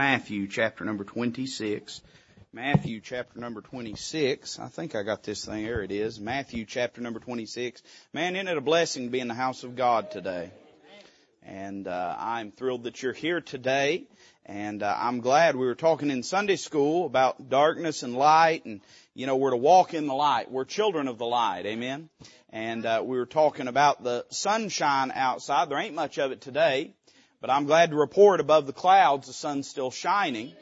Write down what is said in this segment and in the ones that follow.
Matthew chapter number 26. Matthew chapter number 26. I think I got this thing. There it is. Matthew chapter number 26. Man, isn't it a blessing to be in the house of God today? And uh, I'm thrilled that you're here today. And uh, I'm glad we were talking in Sunday school about darkness and light, and you know we're to walk in the light. We're children of the light, amen. And uh, we were talking about the sunshine outside. There ain't much of it today, but I'm glad to report above the clouds the sun's still shining.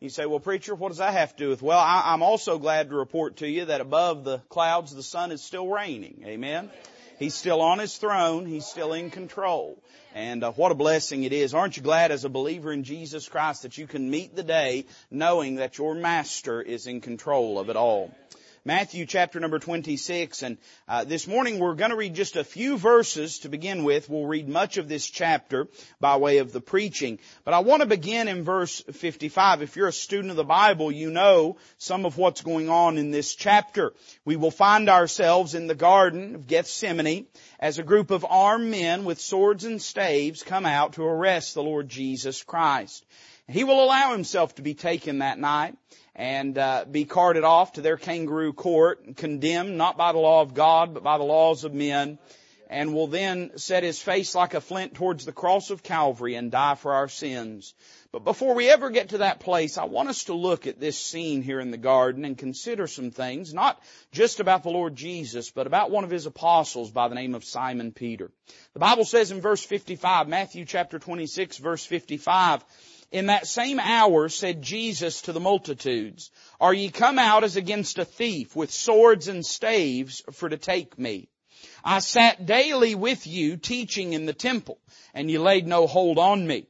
You say, well preacher, what does that have to do with? Well, I, am also glad to report to you that above the clouds the sun is still reigning. Amen. He's still on his throne. He's still in control. And uh, what a blessing it is. Aren't you glad as a believer in Jesus Christ that you can meet the day knowing that your master is in control of it all? Matthew chapter number 26. And uh, this morning we're going to read just a few verses to begin with. We'll read much of this chapter by way of the preaching. But I want to begin in verse 55. If you're a student of the Bible, you know some of what's going on in this chapter. We will find ourselves in the Garden of Gethsemane as a group of armed men with swords and staves come out to arrest the Lord Jesus Christ. He will allow himself to be taken that night and uh, be carted off to their kangaroo court, condemned not by the law of God, but by the laws of men, and will then set his face like a flint towards the cross of Calvary and die for our sins. But before we ever get to that place, I want us to look at this scene here in the garden and consider some things, not just about the Lord Jesus, but about one of his apostles by the name of Simon Peter. The Bible says in verse 55, Matthew chapter 26 verse 55, in that same hour said Jesus to the multitudes, Are ye come out as against a thief with swords and staves for to take me? I sat daily with you teaching in the temple, and ye laid no hold on me.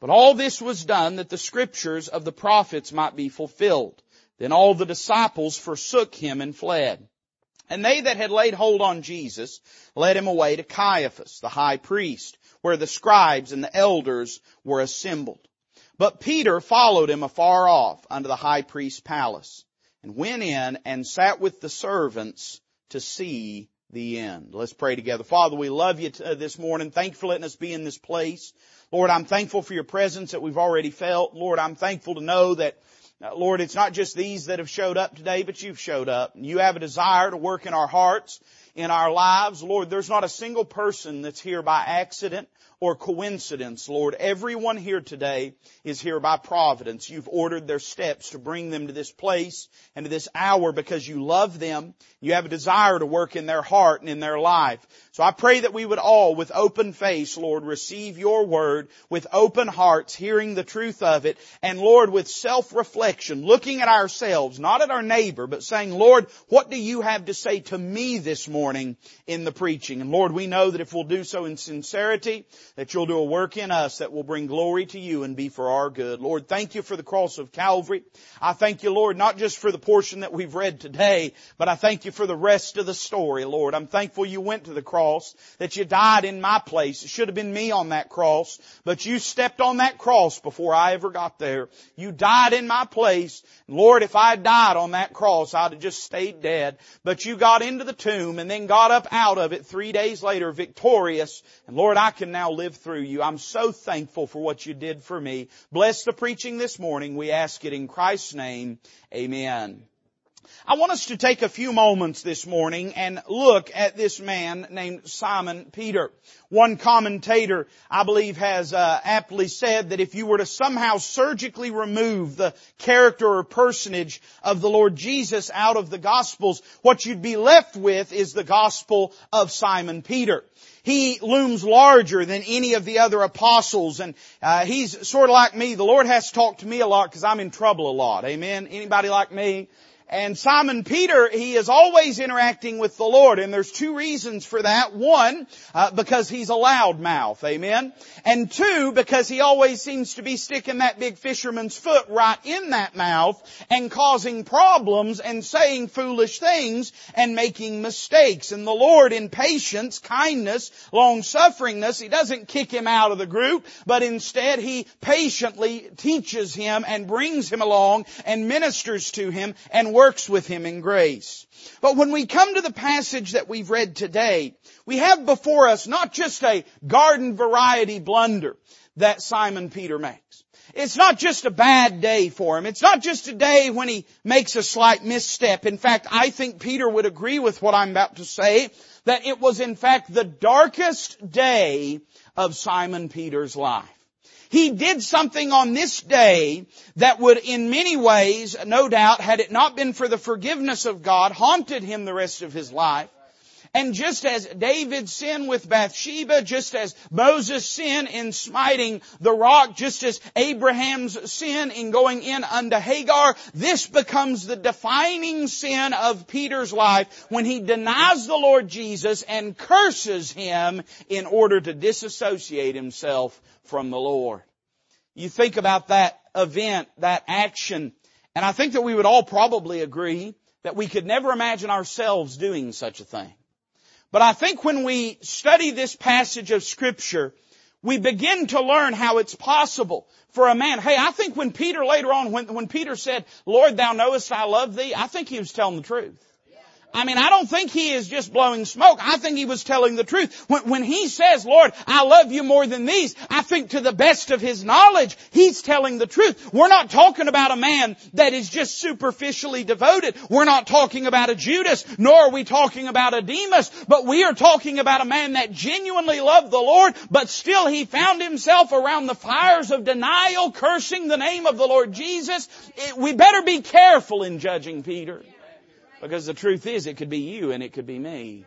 But all this was done that the scriptures of the prophets might be fulfilled. Then all the disciples forsook him and fled. And they that had laid hold on Jesus led him away to Caiaphas, the high priest, where the scribes and the elders were assembled. But Peter followed him afar off unto the high priest's palace and went in and sat with the servants to see the end. Let's pray together. Father, we love you uh, this morning. Thank you for letting us be in this place. Lord, I'm thankful for your presence that we've already felt. Lord, I'm thankful to know that uh, Lord, it's not just these that have showed up today, but you've showed up. You have a desire to work in our hearts, in our lives. Lord, there's not a single person that's here by accident or coincidence, Lord. Everyone here today is here by providence. You've ordered their steps to bring them to this place and to this hour because you love them. You have a desire to work in their heart and in their life. So I pray that we would all, with open face, Lord, receive your word with open hearts, hearing the truth of it, and Lord, with self-reflection, looking at ourselves, not at our neighbor, but saying, Lord, what do you have to say to me this morning in the preaching? And Lord, we know that if we'll do so in sincerity, that you'll do a work in us that will bring glory to you and be for our good. Lord, thank you for the cross of Calvary. I thank you, Lord, not just for the portion that we've read today, but I thank you for the rest of the story, Lord. I'm thankful you went to the cross, that you died in my place. It should have been me on that cross, but you stepped on that cross before I ever got there. You died in my place. Lord, if I died on that cross, I'd have just stayed dead. But you got into the tomb and then got up out of it three days later victorious. And Lord, I can now live through you. I'm so thankful for what you did for me. Bless the preaching this morning. We ask it in Christ's name. Amen. I want us to take a few moments this morning and look at this man named Simon Peter. One commentator, I believe, has uh, aptly said that if you were to somehow surgically remove the character or personage of the Lord Jesus out of the Gospels, what you'd be left with is the Gospel of Simon Peter. He looms larger than any of the other apostles and uh, he's sort of like me. The Lord has talked to me a lot because I'm in trouble a lot. Amen. Anybody like me? And Simon Peter, he is always interacting with the Lord, and there's two reasons for that. One, uh, because he's a loudmouth, amen. And two, because he always seems to be sticking that big fisherman's foot right in that mouth and causing problems and saying foolish things and making mistakes. And the Lord in patience, kindness, long sufferingness, he doesn't kick him out of the group, but instead he patiently teaches him and brings him along and ministers to him and works with him in grace. But when we come to the passage that we've read today, we have before us not just a garden variety blunder that Simon Peter makes. It's not just a bad day for him. It's not just a day when he makes a slight misstep. In fact, I think Peter would agree with what I'm about to say, that it was in fact the darkest day of Simon Peter's life. He did something on this day that would in many ways, no doubt, had it not been for the forgiveness of God, haunted him the rest of his life. And just as David sinned with Bathsheba, just as Moses sinned in smiting the rock, just as Abraham's sin in going in unto Hagar, this becomes the defining sin of Peter's life when he denies the Lord Jesus and curses him in order to disassociate himself from the Lord. You think about that event, that action, and I think that we would all probably agree that we could never imagine ourselves doing such a thing. But I think when we study this passage of scripture, we begin to learn how it's possible for a man. Hey, I think when Peter later on, when, when Peter said, Lord, thou knowest I love thee, I think he was telling the truth. I mean, I don't think he is just blowing smoke. I think he was telling the truth. When, when, he says, Lord, I love you more than these, I think to the best of his knowledge, he's telling the truth. We're not talking about a man that is just superficially devoted. We're not talking about a Judas, nor are we talking about a Demas, but we are talking about a man that genuinely loved the Lord, but still he found himself around the fires of denial, cursing the name of the Lord Jesus. It, we better be careful in judging Peter. Because the truth is, it could be you and it could be me.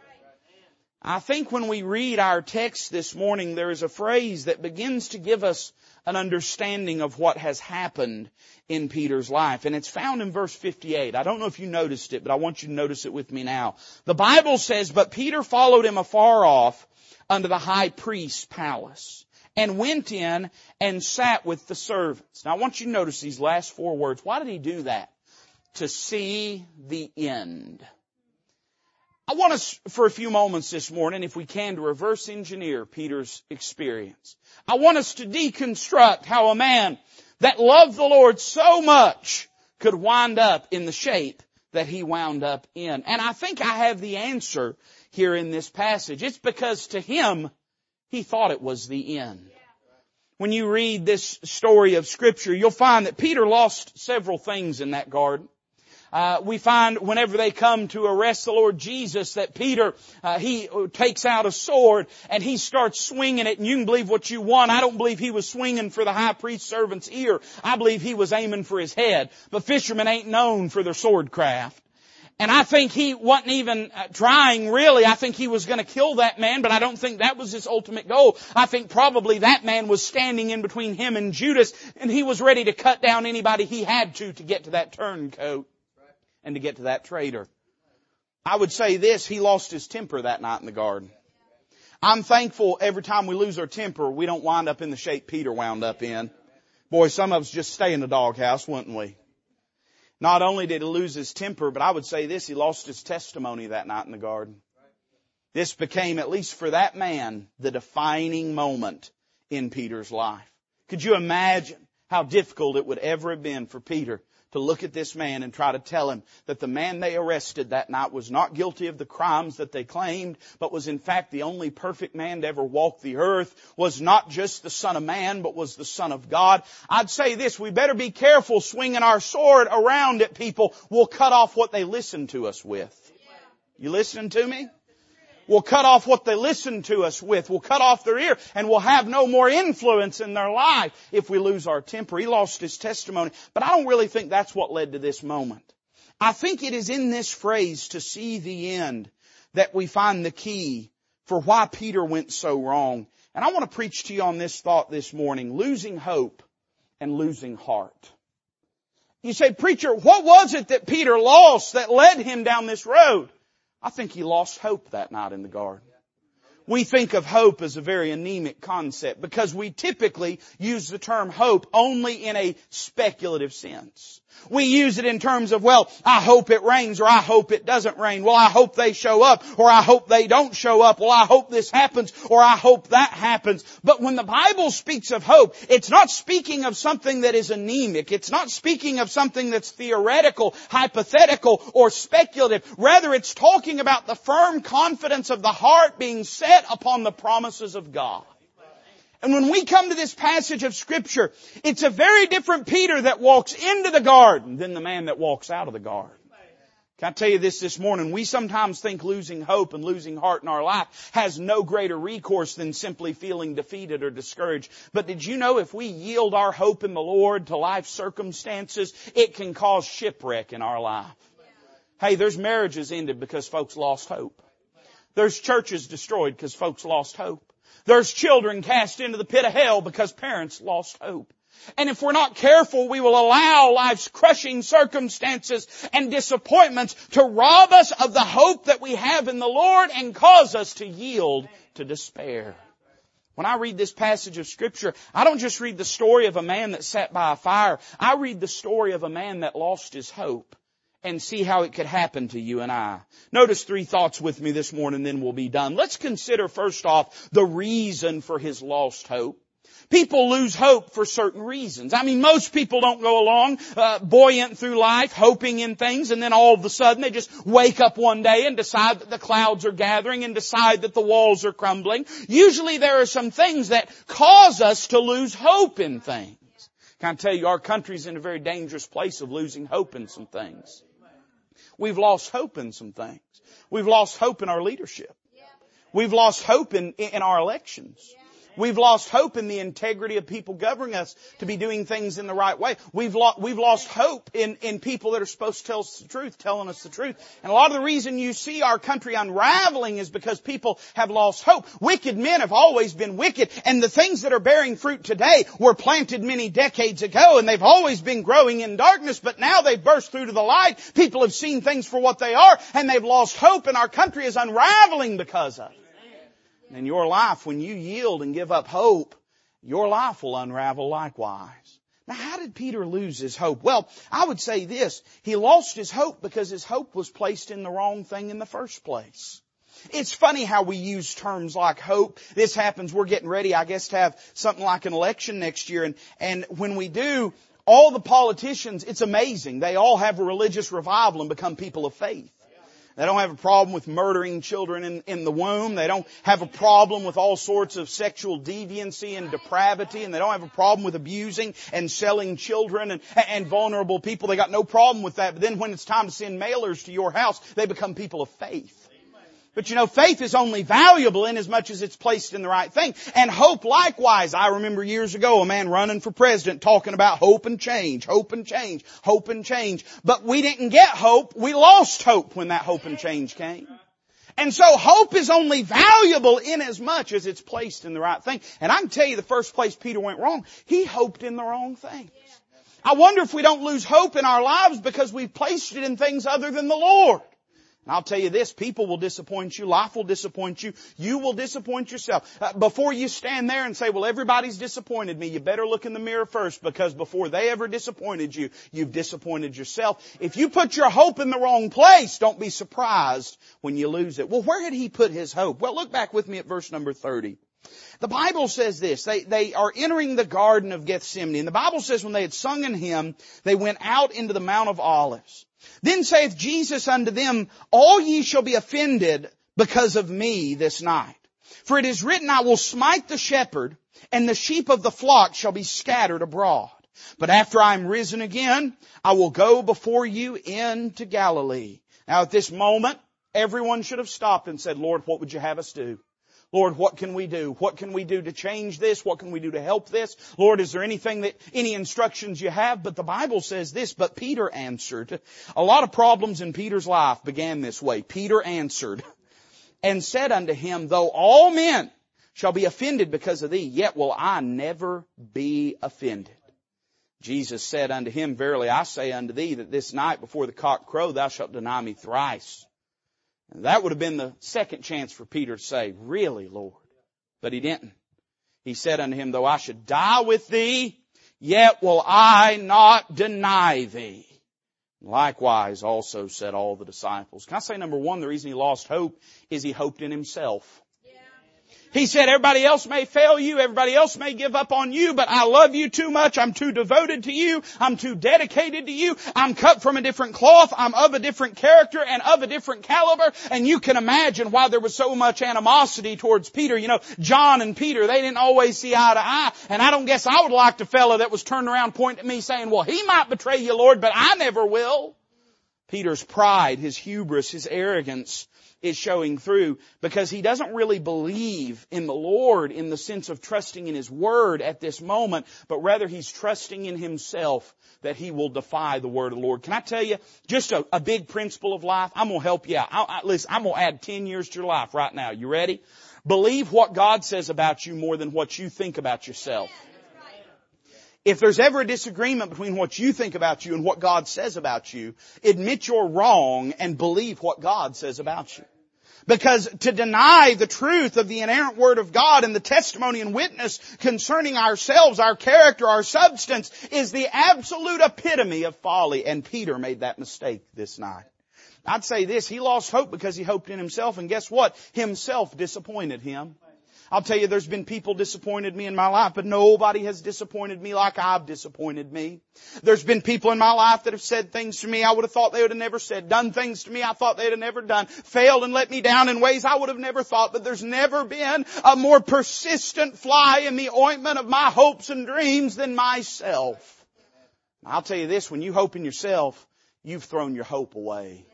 I think when we read our text this morning, there is a phrase that begins to give us an understanding of what has happened in Peter's life. And it's found in verse 58. I don't know if you noticed it, but I want you to notice it with me now. The Bible says, But Peter followed him afar off unto the high priest's palace and went in and sat with the servants. Now I want you to notice these last four words. Why did he do that? To see the end. I want us for a few moments this morning, if we can, to reverse engineer Peter's experience. I want us to deconstruct how a man that loved the Lord so much could wind up in the shape that he wound up in. And I think I have the answer here in this passage. It's because to him, he thought it was the end. When you read this story of scripture, you'll find that Peter lost several things in that garden. Uh, we find whenever they come to arrest the Lord Jesus that Peter, uh, he takes out a sword and he starts swinging it and you can believe what you want. I don't believe he was swinging for the high priest servant's ear. I believe he was aiming for his head. But fishermen ain't known for their sword craft. And I think he wasn't even uh, trying really. I think he was going to kill that man, but I don't think that was his ultimate goal. I think probably that man was standing in between him and Judas and he was ready to cut down anybody he had to to get to that turncoat and to get to that traitor. I would say this, he lost his temper that night in the garden. I'm thankful every time we lose our temper, we don't wind up in the shape Peter wound up in. Boy, some of us just stay in the doghouse, wouldn't we? Not only did he lose his temper, but I would say this, he lost his testimony that night in the garden. This became, at least for that man, the defining moment in Peter's life. Could you imagine how difficult it would ever have been for Peter to look at this man and try to tell him that the man they arrested that night was not guilty of the crimes that they claimed, but was in fact the only perfect man to ever walk the earth, was not just the son of man, but was the son of God. I'd say this, we better be careful swinging our sword around at people. We'll cut off what they listen to us with. You listening to me? We'll cut off what they listen to us with. We'll cut off their ear and we'll have no more influence in their life if we lose our temper. He lost his testimony. But I don't really think that's what led to this moment. I think it is in this phrase to see the end that we find the key for why Peter went so wrong. And I want to preach to you on this thought this morning, losing hope and losing heart. You say, preacher, what was it that Peter lost that led him down this road? I think he lost hope that night in the garden we think of hope as a very anemic concept because we typically use the term hope only in a speculative sense. We use it in terms of, well, I hope it rains or I hope it doesn't rain. Well, I hope they show up or I hope they don't show up. Well, I hope this happens or I hope that happens. But when the Bible speaks of hope, it's not speaking of something that is anemic. It's not speaking of something that's theoretical, hypothetical, or speculative. Rather, it's talking about the firm confidence of the heart being set upon the promises of God. And when we come to this passage of scripture, it's a very different Peter that walks into the garden than the man that walks out of the garden. Can I tell you this this morning? We sometimes think losing hope and losing heart in our life has no greater recourse than simply feeling defeated or discouraged. But did you know if we yield our hope in the Lord to life circumstances, it can cause shipwreck in our life? Hey, there's marriages ended because folks lost hope. There's churches destroyed because folks lost hope. There's children cast into the pit of hell because parents lost hope. And if we're not careful, we will allow life's crushing circumstances and disappointments to rob us of the hope that we have in the Lord and cause us to yield to despair. When I read this passage of scripture, I don't just read the story of a man that sat by a fire. I read the story of a man that lost his hope and see how it could happen to you and I. Notice three thoughts with me this morning, then we'll be done. Let's consider first off the reason for his lost hope. People lose hope for certain reasons. I mean, most people don't go along uh, buoyant through life, hoping in things, and then all of a sudden they just wake up one day and decide that the clouds are gathering and decide that the walls are crumbling. Usually there are some things that cause us to lose hope in things. Can I tell you, our country's in a very dangerous place of losing hope in some things. We've lost hope in some things. We've lost hope in our leadership. We've lost hope in, in our elections. We've lost hope in the integrity of people governing us to be doing things in the right way. We've, lo- we've lost hope in, in people that are supposed to tell us the truth, telling us the truth. And a lot of the reason you see our country unraveling is because people have lost hope. Wicked men have always been wicked, and the things that are bearing fruit today were planted many decades ago, and they've always been growing in darkness, but now they've burst through to the light. People have seen things for what they are, and they've lost hope, and our country is unraveling because of it. In your life, when you yield and give up hope, your life will unravel likewise. Now how did Peter lose his hope? Well, I would say this. He lost his hope because his hope was placed in the wrong thing in the first place. It's funny how we use terms like hope. This happens, we're getting ready, I guess, to have something like an election next year and, and when we do, all the politicians, it's amazing. They all have a religious revival and become people of faith. They don't have a problem with murdering children in, in the womb. They don't have a problem with all sorts of sexual deviancy and depravity. And they don't have a problem with abusing and selling children and, and vulnerable people. They got no problem with that. But then when it's time to send mailers to your house, they become people of faith. But you know, faith is only valuable in as much as it's placed in the right thing. And hope likewise. I remember years ago a man running for president talking about hope and change, hope and change, hope and change. But we didn't get hope. We lost hope when that hope and change came. And so hope is only valuable in as much as it's placed in the right thing. And I can tell you the first place Peter went wrong, he hoped in the wrong things. I wonder if we don't lose hope in our lives because we've placed it in things other than the Lord. And I'll tell you this, people will disappoint you, life will disappoint you, you will disappoint yourself. Uh, before you stand there and say, well everybody's disappointed me, you better look in the mirror first because before they ever disappointed you, you've disappointed yourself. If you put your hope in the wrong place, don't be surprised when you lose it. Well, where had he put his hope? Well, look back with me at verse number 30. The Bible says this, they, they are entering the Garden of Gethsemane, and the Bible says when they had sung an hymn, they went out into the Mount of Olives. Then saith Jesus unto them, All ye shall be offended because of me this night. For it is written, I will smite the shepherd, and the sheep of the flock shall be scattered abroad. But after I am risen again, I will go before you into Galilee. Now at this moment, everyone should have stopped and said, Lord, what would you have us do? Lord, what can we do? What can we do to change this? What can we do to help this? Lord, is there anything that, any instructions you have? But the Bible says this, but Peter answered. A lot of problems in Peter's life began this way. Peter answered and said unto him, though all men shall be offended because of thee, yet will I never be offended. Jesus said unto him, Verily I say unto thee that this night before the cock crow thou shalt deny me thrice. And that would have been the second chance for Peter to say, really, Lord? But he didn't. He said unto him, though I should die with thee, yet will I not deny thee. Likewise also said all the disciples. Can I say number one, the reason he lost hope is he hoped in himself. He said, everybody else may fail you, everybody else may give up on you, but I love you too much, I'm too devoted to you, I'm too dedicated to you, I'm cut from a different cloth, I'm of a different character and of a different caliber, and you can imagine why there was so much animosity towards Peter. You know, John and Peter, they didn't always see eye to eye, and I don't guess I would like the fellow that was turned around pointing at me saying, well, he might betray you, Lord, but I never will. Peter's pride, his hubris, his arrogance, is showing through because he doesn't really believe in the Lord in the sense of trusting in His Word at this moment, but rather he's trusting in himself that he will defy the Word of the Lord. Can I tell you just a, a big principle of life? I'm going to help you out. I, I, listen, I'm going to add 10 years to your life right now. You ready? Believe what God says about you more than what you think about yourself. If there's ever a disagreement between what you think about you and what God says about you, admit you're wrong and believe what God says about you. Because to deny the truth of the inerrant Word of God and the testimony and witness concerning ourselves, our character, our substance is the absolute epitome of folly. And Peter made that mistake this night. I'd say this, he lost hope because he hoped in himself and guess what? Himself disappointed him. I'll tell you, there's been people disappointed me in my life, but nobody has disappointed me like I've disappointed me. There's been people in my life that have said things to me I would have thought they would have never said, done things to me I thought they'd have never done, failed and let me down in ways I would have never thought, but there's never been a more persistent fly in the ointment of my hopes and dreams than myself. I'll tell you this, when you hope in yourself, you've thrown your hope away.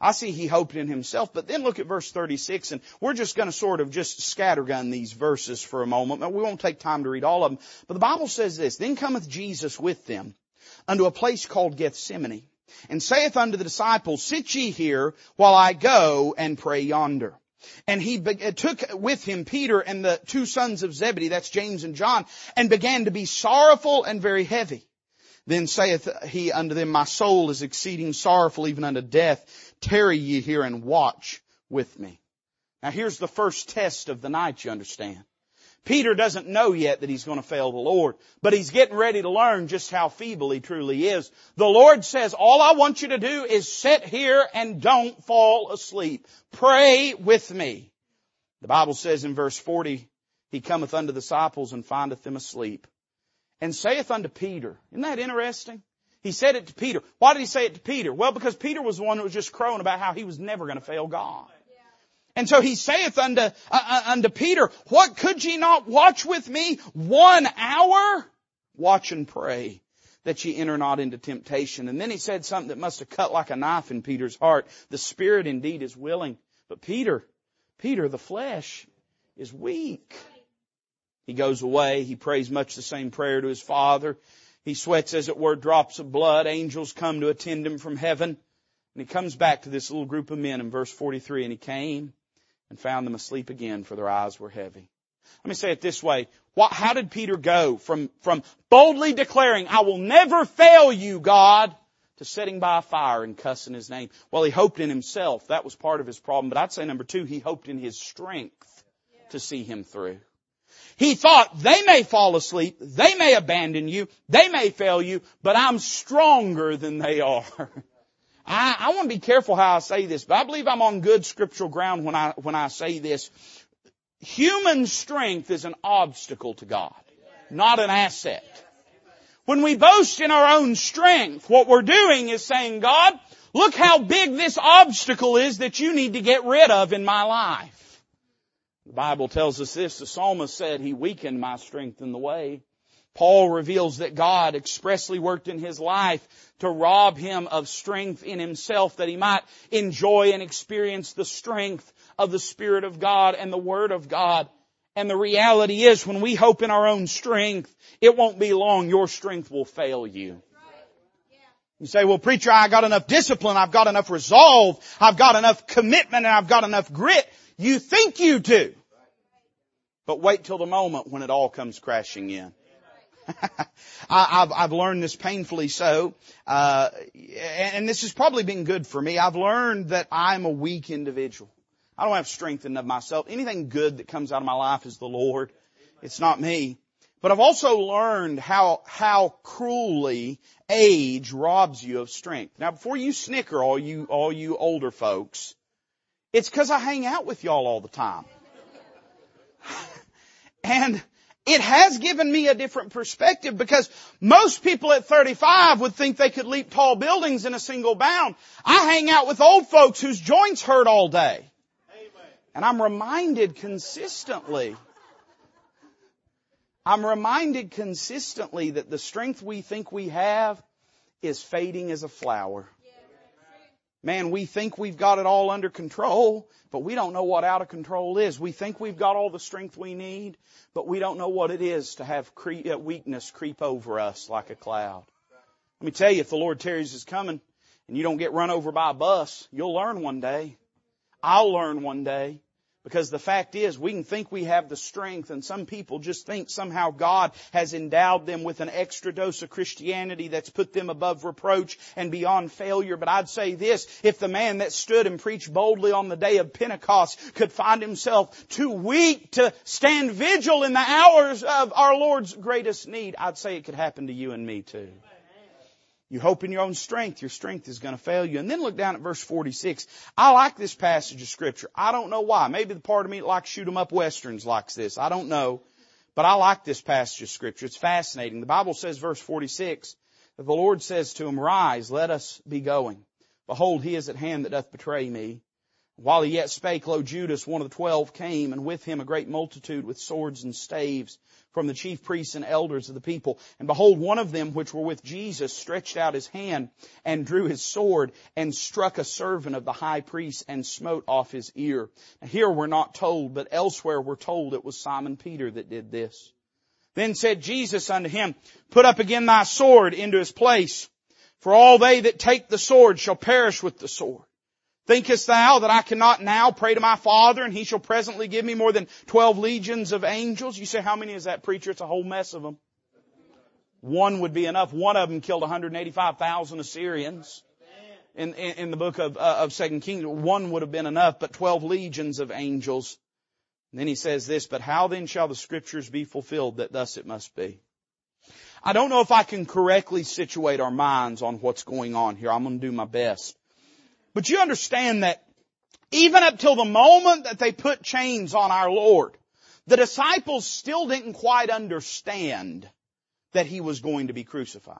I see he hoped in himself, but then look at verse 36 and we're just going to sort of just scattergun these verses for a moment. But we won't take time to read all of them. But the Bible says this, Then cometh Jesus with them unto a place called Gethsemane and saith unto the disciples, Sit ye here while I go and pray yonder. And he uh, took with him Peter and the two sons of Zebedee, that's James and John, and began to be sorrowful and very heavy. Then saith he unto them, My soul is exceeding sorrowful even unto death. Tarry ye here and watch with me. Now here's the first test of the night, you understand. Peter doesn't know yet that he's going to fail the Lord, but he's getting ready to learn just how feeble he truly is. The Lord says, all I want you to do is sit here and don't fall asleep. Pray with me. The Bible says in verse 40, he cometh unto the disciples and findeth them asleep and saith unto Peter. Isn't that interesting? He said it to Peter. Why did he say it to Peter? Well, because Peter was the one who was just crowing about how he was never going to fail God. And so he saith unto, uh, uh, unto Peter, what could ye not watch with me one hour? Watch and pray that ye enter not into temptation. And then he said something that must have cut like a knife in Peter's heart. The spirit indeed is willing, but Peter, Peter, the flesh is weak. He goes away. He prays much the same prayer to his father. He sweats, as it were, drops of blood. Angels come to attend him from heaven. And he comes back to this little group of men in verse 43, and he came and found them asleep again, for their eyes were heavy. Let me say it this way. How did Peter go from, from boldly declaring, I will never fail you, God, to sitting by a fire and cussing his name? Well, he hoped in himself. That was part of his problem. But I'd say number two, he hoped in his strength to see him through. He thought they may fall asleep, they may abandon you, they may fail you, but I'm stronger than they are. I, I want to be careful how I say this, but I believe I'm on good scriptural ground when I, when I say this. Human strength is an obstacle to God, not an asset. When we boast in our own strength, what we're doing is saying, God, look how big this obstacle is that you need to get rid of in my life. The Bible tells us this, the psalmist said, He weakened my strength in the way. Paul reveals that God expressly worked in his life to rob him of strength in himself that he might enjoy and experience the strength of the Spirit of God and the Word of God. And the reality is when we hope in our own strength, it won't be long, your strength will fail you. You say, well preacher, I got enough discipline, I've got enough resolve, I've got enough commitment, and I've got enough grit you think you do. But wait till the moment when it all comes crashing in. I, have I've learned this painfully so, uh, and this has probably been good for me. I've learned that I'm a weak individual. I don't have strength of myself. Anything good that comes out of my life is the Lord. It's not me. But I've also learned how, how cruelly age robs you of strength. Now before you snicker, all you, all you older folks, it's because I hang out with y'all all the time. And it has given me a different perspective because most people at 35 would think they could leap tall buildings in a single bound. I hang out with old folks whose joints hurt all day. And I'm reminded consistently, I'm reminded consistently that the strength we think we have is fading as a flower. Man, we think we've got it all under control, but we don't know what out of control is. We think we've got all the strength we need, but we don't know what it is to have uh, weakness creep over us like a cloud. Let me tell you, if the Lord tarries is coming and you don't get run over by a bus, you'll learn one day. I'll learn one day. Because the fact is, we can think we have the strength and some people just think somehow God has endowed them with an extra dose of Christianity that's put them above reproach and beyond failure. But I'd say this, if the man that stood and preached boldly on the day of Pentecost could find himself too weak to stand vigil in the hours of our Lord's greatest need, I'd say it could happen to you and me too. You hope in your own strength, your strength is going to fail you. And then look down at verse 46. I like this passage of scripture. I don't know why. Maybe the part of me that likes shoot 'em up westerns likes this. I don't know. But I like this passage of scripture. It's fascinating. The Bible says, verse 46, that the Lord says to him, Rise, let us be going. Behold, he is at hand that doth betray me. While he yet spake, lo, Judas, one of the twelve, came, and with him a great multitude with swords and staves from the chief priests and elders of the people. And behold, one of them which were with Jesus stretched out his hand and drew his sword and struck a servant of the high priest and smote off his ear. Now, here we're not told, but elsewhere we're told it was Simon Peter that did this. Then said Jesus unto him, Put up again thy sword into his place, for all they that take the sword shall perish with the sword. Thinkest thou that I cannot now pray to my Father and he shall presently give me more than twelve legions of angels? You say, how many is that preacher? It's a whole mess of them. One would be enough. One of them killed 185,000 Assyrians. In, in, in, the book of, uh, of Second Kings, one would have been enough, but 12 legions of angels. And then he says this, but how then shall the scriptures be fulfilled that thus it must be? I don't know if I can correctly situate our minds on what's going on here. I'm going to do my best. But you understand that even up till the moment that they put chains on our Lord, the disciples still didn't quite understand that he was going to be crucified.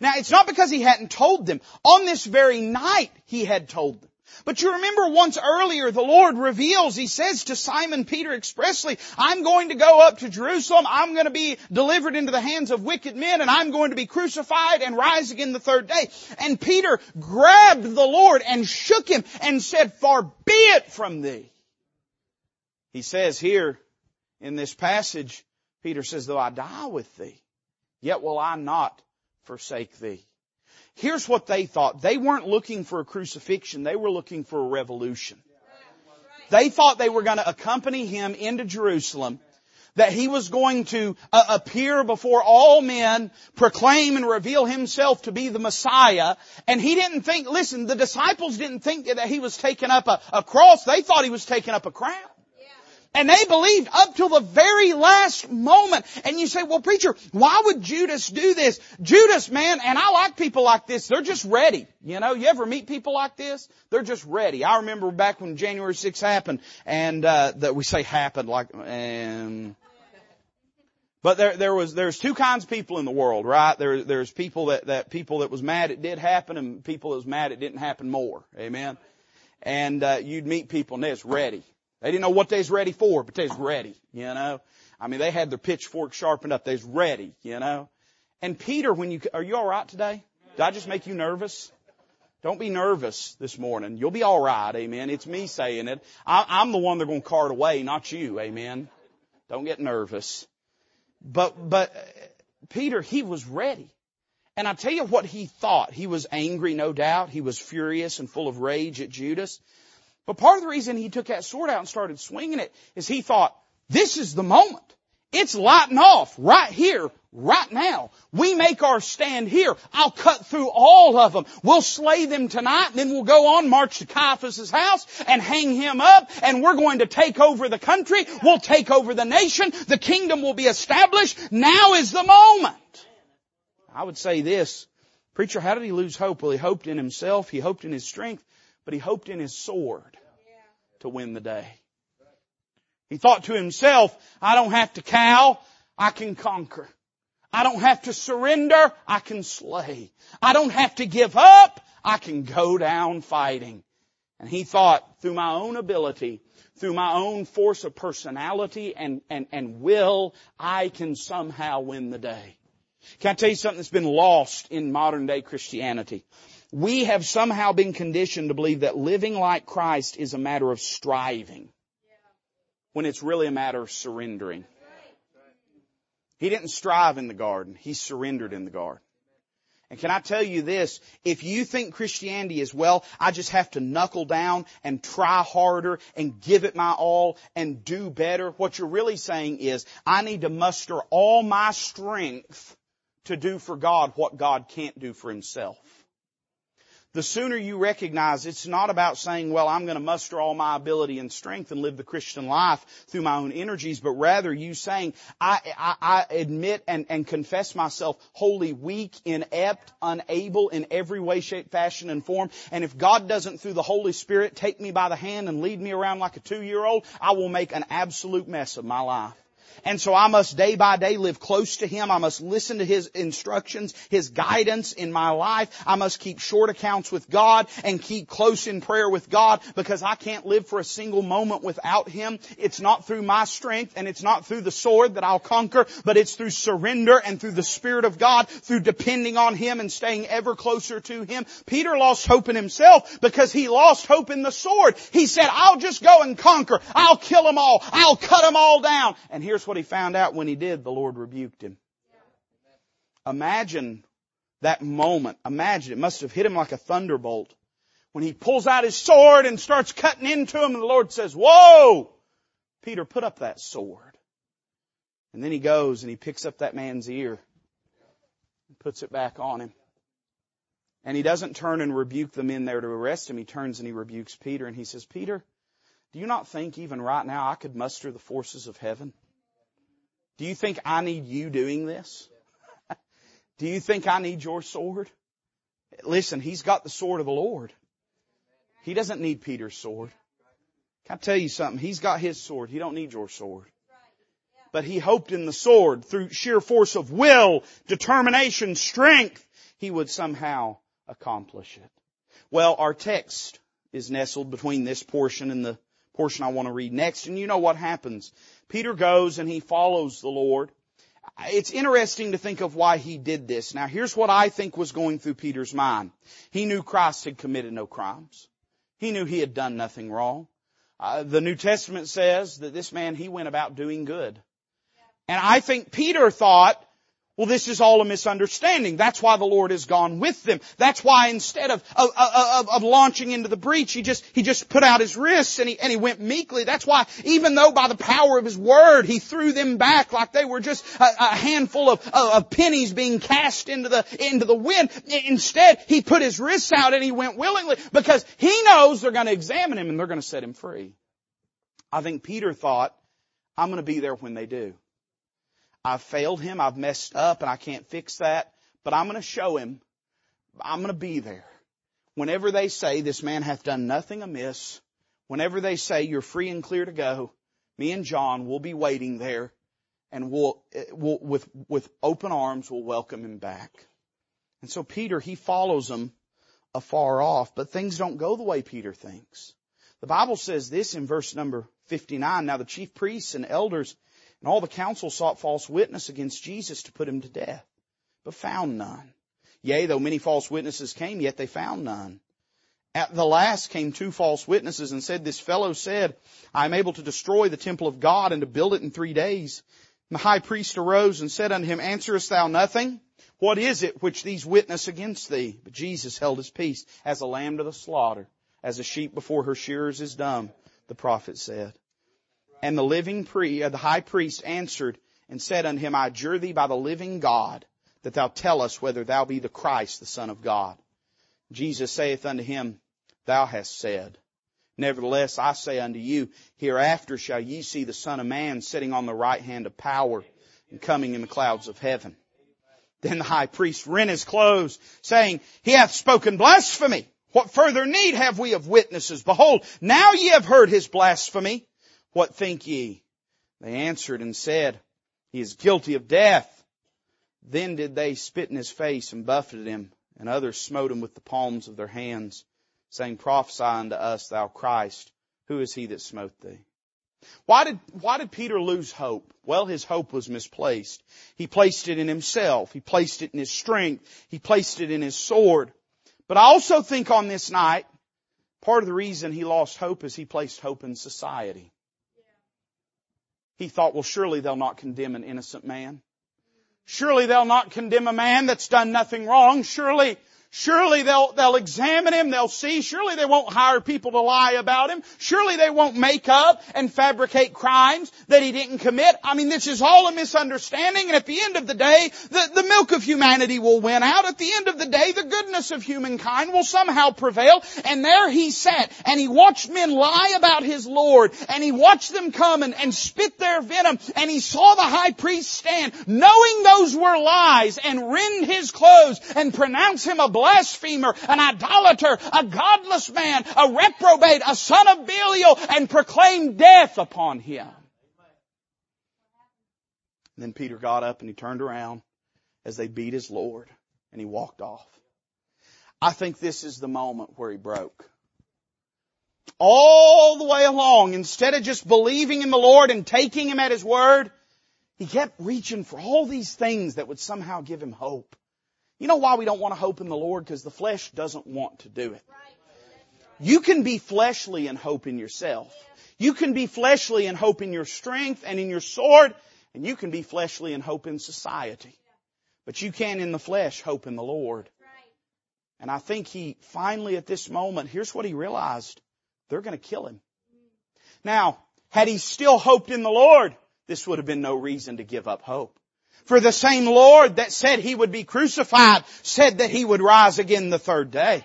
Now it's not because he hadn't told them. On this very night he had told them. But you remember once earlier the Lord reveals, He says to Simon Peter expressly, I'm going to go up to Jerusalem, I'm going to be delivered into the hands of wicked men, and I'm going to be crucified and rise again the third day. And Peter grabbed the Lord and shook him and said, far be it from thee. He says here in this passage, Peter says, though I die with thee, yet will I not forsake thee. Here's what they thought. They weren't looking for a crucifixion. They were looking for a revolution. They thought they were going to accompany him into Jerusalem that he was going to uh, appear before all men, proclaim and reveal himself to be the Messiah. And he didn't think, listen, the disciples didn't think that he was taking up a, a cross. They thought he was taking up a crown. And they believed up till the very last moment. And you say, well preacher, why would Judas do this? Judas, man, and I like people like this, they're just ready. You know, you ever meet people like this? They're just ready. I remember back when January 6th happened, and, uh, that we say happened like, and, but there, there was, there's two kinds of people in the world, right? There, there's people that, that people that was mad it did happen and people that was mad it didn't happen more. Amen? And, uh, you'd meet people and they're ready. They didn't know what they was ready for, but they was ready, you know. I mean, they had their pitchfork sharpened up. They was ready, you know. And Peter, when you, are you alright today? Did I just make you nervous? Don't be nervous this morning. You'll be alright, amen. It's me saying it. I, am the one they're going to cart away, not you, amen. Don't get nervous. But, but, Peter, he was ready. And I tell you what he thought. He was angry, no doubt. He was furious and full of rage at Judas. But part of the reason he took that sword out and started swinging it is he thought, this is the moment. It's lighting off right here, right now. We make our stand here. I'll cut through all of them. We'll slay them tonight, and then we'll go on, march to Caiaphas' house, and hang him up, and we're going to take over the country. We'll take over the nation. The kingdom will be established. Now is the moment. I would say this. Preacher, how did he lose hope? Well, he hoped in himself. He hoped in his strength but he hoped in his sword to win the day. He thought to himself, I don't have to cow, I can conquer. I don't have to surrender, I can slay. I don't have to give up, I can go down fighting. And he thought, through my own ability, through my own force of personality and, and, and will, I can somehow win the day. Can I tell you something that's been lost in modern day Christianity? We have somehow been conditioned to believe that living like Christ is a matter of striving when it's really a matter of surrendering. He didn't strive in the garden. He surrendered in the garden. And can I tell you this? If you think Christianity is, well, I just have to knuckle down and try harder and give it my all and do better, what you're really saying is, I need to muster all my strength to do for God what God can't do for Himself the sooner you recognize it's not about saying, well, I'm going to muster all my ability and strength and live the Christian life through my own energies, but rather you saying, I, I, I admit and, and confess myself wholly weak, inept, unable in every way, shape, fashion, and form. And if God doesn't through the Holy Spirit take me by the hand and lead me around like a two-year-old, I will make an absolute mess of my life. And so I must day by day live close to Him. I must listen to His instructions, His guidance in my life. I must keep short accounts with God and keep close in prayer with God because I can't live for a single moment without Him. It's not through my strength and it's not through the sword that I'll conquer, but it's through surrender and through the Spirit of God, through depending on Him and staying ever closer to Him. Peter lost hope in himself because he lost hope in the sword. He said, I'll just go and conquer. I'll kill them all. I'll cut them all down. And here's what what he found out when he did. The Lord rebuked him. Imagine that moment. Imagine it must have hit him like a thunderbolt. When he pulls out his sword and starts cutting into him and the Lord says, whoa! Peter, put up that sword. And then he goes and he picks up that man's ear and puts it back on him. And he doesn't turn and rebuke the men there to arrest him. He turns and he rebukes Peter and he says, Peter, do you not think even right now I could muster the forces of heaven? Do you think I need you doing this? Do you think I need your sword? Listen, he's got the sword of the Lord. He doesn't need Peter's sword. Can I tell you something? He's got his sword. He don't need your sword. But he hoped in the sword through sheer force of will, determination, strength, he would somehow accomplish it. Well, our text is nestled between this portion and the portion I want to read next. And you know what happens. Peter goes and he follows the Lord. It's interesting to think of why he did this. Now here's what I think was going through Peter's mind. He knew Christ had committed no crimes. He knew he had done nothing wrong. Uh, the New Testament says that this man, he went about doing good. And I think Peter thought, well, this is all a misunderstanding. That's why the Lord has gone with them. That's why instead of, of, of, of, launching into the breach, he just, he just put out his wrists and he, and he went meekly. That's why even though by the power of his word, he threw them back like they were just a, a handful of, of pennies being cast into the, into the wind. Instead, he put his wrists out and he went willingly because he knows they're going to examine him and they're going to set him free. I think Peter thought, I'm going to be there when they do. I've failed him. I've messed up and I can't fix that. But I'm going to show him. I'm going to be there. Whenever they say this man hath done nothing amiss, whenever they say you're free and clear to go, me and John will be waiting there and we'll, eh, we'll with, with open arms, we'll welcome him back. And so Peter, he follows them afar off, but things don't go the way Peter thinks. The Bible says this in verse number 59. Now the chief priests and elders and all the council sought false witness against Jesus to put him to death, but found none. Yea, though many false witnesses came, yet they found none. At the last came two false witnesses and said, This fellow said, I am able to destroy the temple of God and to build it in three days. And the high priest arose and said unto him, Answerest thou nothing? What is it which these witness against thee? But Jesus held his peace, as a lamb to the slaughter, as a sheep before her shearers is dumb, the prophet said. And the living pre, uh, the high priest answered and said unto him, I adjure thee by the living God that thou tell us whether thou be the Christ, the Son of God. Jesus saith unto him, Thou hast said. Nevertheless, I say unto you, hereafter shall ye see the Son of Man sitting on the right hand of power and coming in the clouds of heaven. Then the high priest rent his clothes, saying, He hath spoken blasphemy. What further need have we of witnesses? Behold, now ye have heard his blasphemy. What think ye? They answered and said, He is guilty of death. Then did they spit in his face and buffeted him, and others smote him with the palms of their hands, saying, Prophesy unto us, thou Christ, who is he that smote thee? Why did, why did Peter lose hope? Well, his hope was misplaced. He placed it in himself. He placed it in his strength. He placed it in his sword. But I also think on this night, part of the reason he lost hope is he placed hope in society. He thought, well, surely they'll not condemn an innocent man. Surely they'll not condemn a man that's done nothing wrong. Surely Surely they'll, they'll examine him, they'll see. Surely they won't hire people to lie about him. Surely they won't make up and fabricate crimes that he didn't commit. I mean, this is all a misunderstanding and at the end of the day, the, the milk of humanity will win out. At the end of the day, the goodness of humankind will somehow prevail. And there he sat and he watched men lie about his Lord and he watched them come and, and spit their venom and he saw the high priest stand knowing those were lies and rend his clothes and pronounce him a blasphemer, an idolater, a godless man, a reprobate, a son of Belial, and proclaim death upon him. And then Peter got up and he turned around as they beat his Lord and he walked off. I think this is the moment where he broke. All the way along, instead of just believing in the Lord and taking him at his word, he kept reaching for all these things that would somehow give him hope. You know why we don't want to hope in the Lord? Because the flesh doesn't want to do it. You can be fleshly and hope in yourself. You can be fleshly and hope in your strength and in your sword, and you can be fleshly and hope in society. But you can in the flesh hope in the Lord. And I think he finally at this moment, here's what he realized. They're going to kill him. Now, had he still hoped in the Lord, this would have been no reason to give up hope. For the same Lord that said He would be crucified said that He would rise again the third day.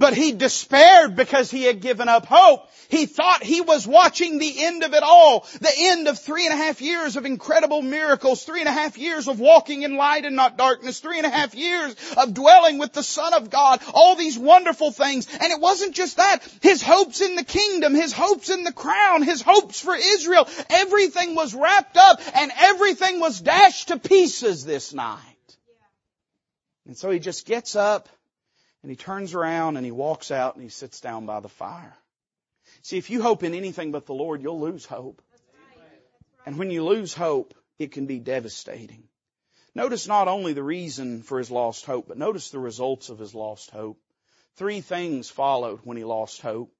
But he despaired because he had given up hope. He thought he was watching the end of it all. The end of three and a half years of incredible miracles. Three and a half years of walking in light and not darkness. Three and a half years of dwelling with the Son of God. All these wonderful things. And it wasn't just that. His hopes in the kingdom. His hopes in the crown. His hopes for Israel. Everything was wrapped up and everything was dashed to pieces this night. And so he just gets up and he turns around and he walks out and he sits down by the fire. See, if you hope in anything but the Lord, you'll lose hope. And when you lose hope, it can be devastating. Notice not only the reason for his lost hope, but notice the results of his lost hope. Three things followed when he lost hope.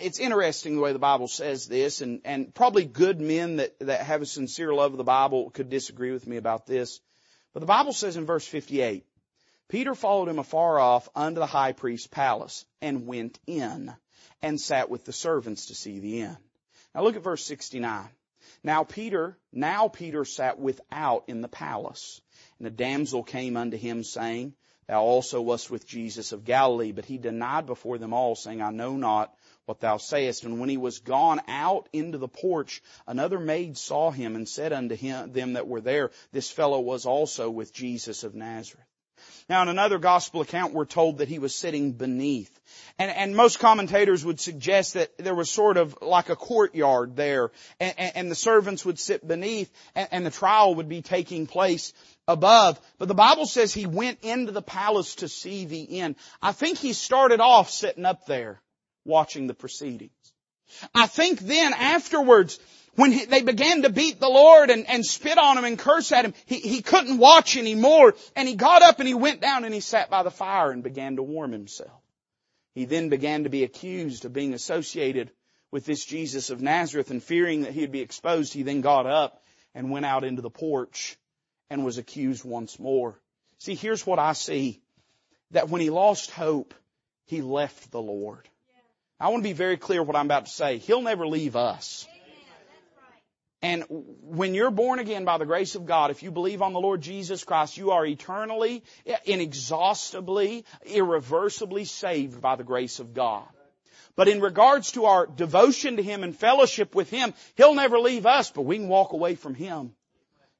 It's interesting the way the Bible says this, and, and probably good men that, that have a sincere love of the Bible could disagree with me about this. But the Bible says in verse 58, Peter followed him afar off unto the high priest's palace and went in and sat with the servants to see the end. Now look at verse 69. Now Peter, now Peter sat without in the palace. And a damsel came unto him saying, Thou also wast with Jesus of Galilee. But he denied before them all, saying, I know not what thou sayest. And when he was gone out into the porch, another maid saw him and said unto him, them that were there, This fellow was also with Jesus of Nazareth. Now in another gospel account we're told that he was sitting beneath. And, and most commentators would suggest that there was sort of like a courtyard there and, and the servants would sit beneath and, and the trial would be taking place above. But the Bible says he went into the palace to see the end. I think he started off sitting up there watching the proceedings. I think then afterwards when he, they began to beat the Lord and, and spit on him and curse at him, he, he couldn't watch anymore. And he got up and he went down and he sat by the fire and began to warm himself. He then began to be accused of being associated with this Jesus of Nazareth and fearing that he'd be exposed, he then got up and went out into the porch and was accused once more. See, here's what I see. That when he lost hope, he left the Lord. I want to be very clear what I'm about to say. He'll never leave us. And when you're born again by the grace of God, if you believe on the Lord Jesus Christ, you are eternally, inexhaustibly, irreversibly saved by the grace of God. But in regards to our devotion to Him and fellowship with Him, He'll never leave us, but we can walk away from Him.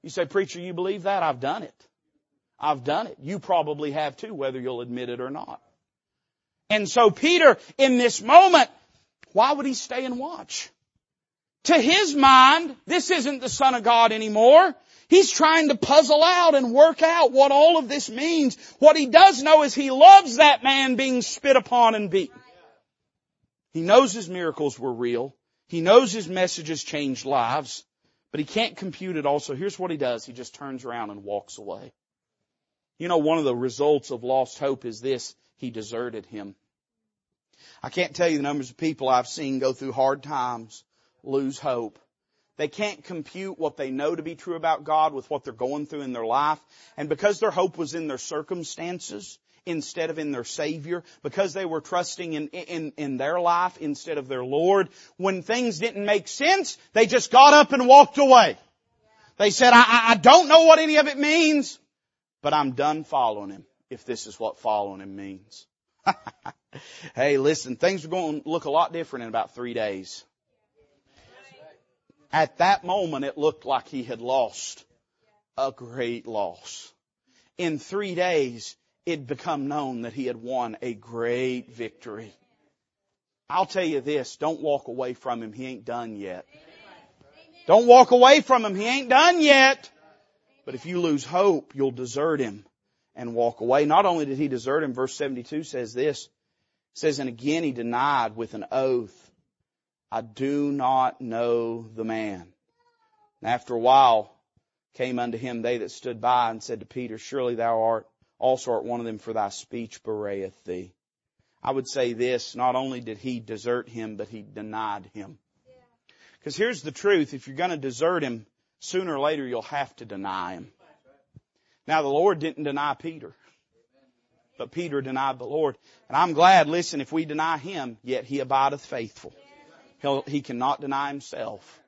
You say, preacher, you believe that? I've done it. I've done it. You probably have too, whether you'll admit it or not. And so Peter, in this moment, why would he stay and watch? To his mind, this isn't the Son of God anymore. He's trying to puzzle out and work out what all of this means. What he does know is he loves that man being spit upon and beaten. He knows his miracles were real. He knows his messages changed lives, but he can't compute it all. So here's what he does. He just turns around and walks away. You know, one of the results of lost hope is this. He deserted him. I can't tell you the numbers of people I've seen go through hard times, lose hope. They can't compute what they know to be true about God with what they're going through in their life. And because their hope was in their circumstances instead of in their Savior, because they were trusting in, in, in their life instead of their Lord, when things didn't make sense, they just got up and walked away. They said, I, I don't know what any of it means, but I'm done following Him if this is what following Him means. hey, listen, things are going to look a lot different in about three days. At that moment, it looked like he had lost a great loss. In three days, it'd become known that he had won a great victory. I'll tell you this, don't walk away from him. He ain't done yet. Don't walk away from him. He ain't done yet. But if you lose hope, you'll desert him and walk away. Not only did he desert him, verse 72 says this, says, and again he denied with an oath, I do not know the man. And after a while came unto him they that stood by and said to Peter, surely thou art also art one of them for thy speech bewrayeth thee. I would say this, not only did he desert him, but he denied him. Because here's the truth, if you're gonna desert him, sooner or later you'll have to deny him. Now the Lord didn't deny Peter. But Peter denied the Lord. And I'm glad, listen, if we deny him, yet he abideth faithful. He'll, he cannot deny himself.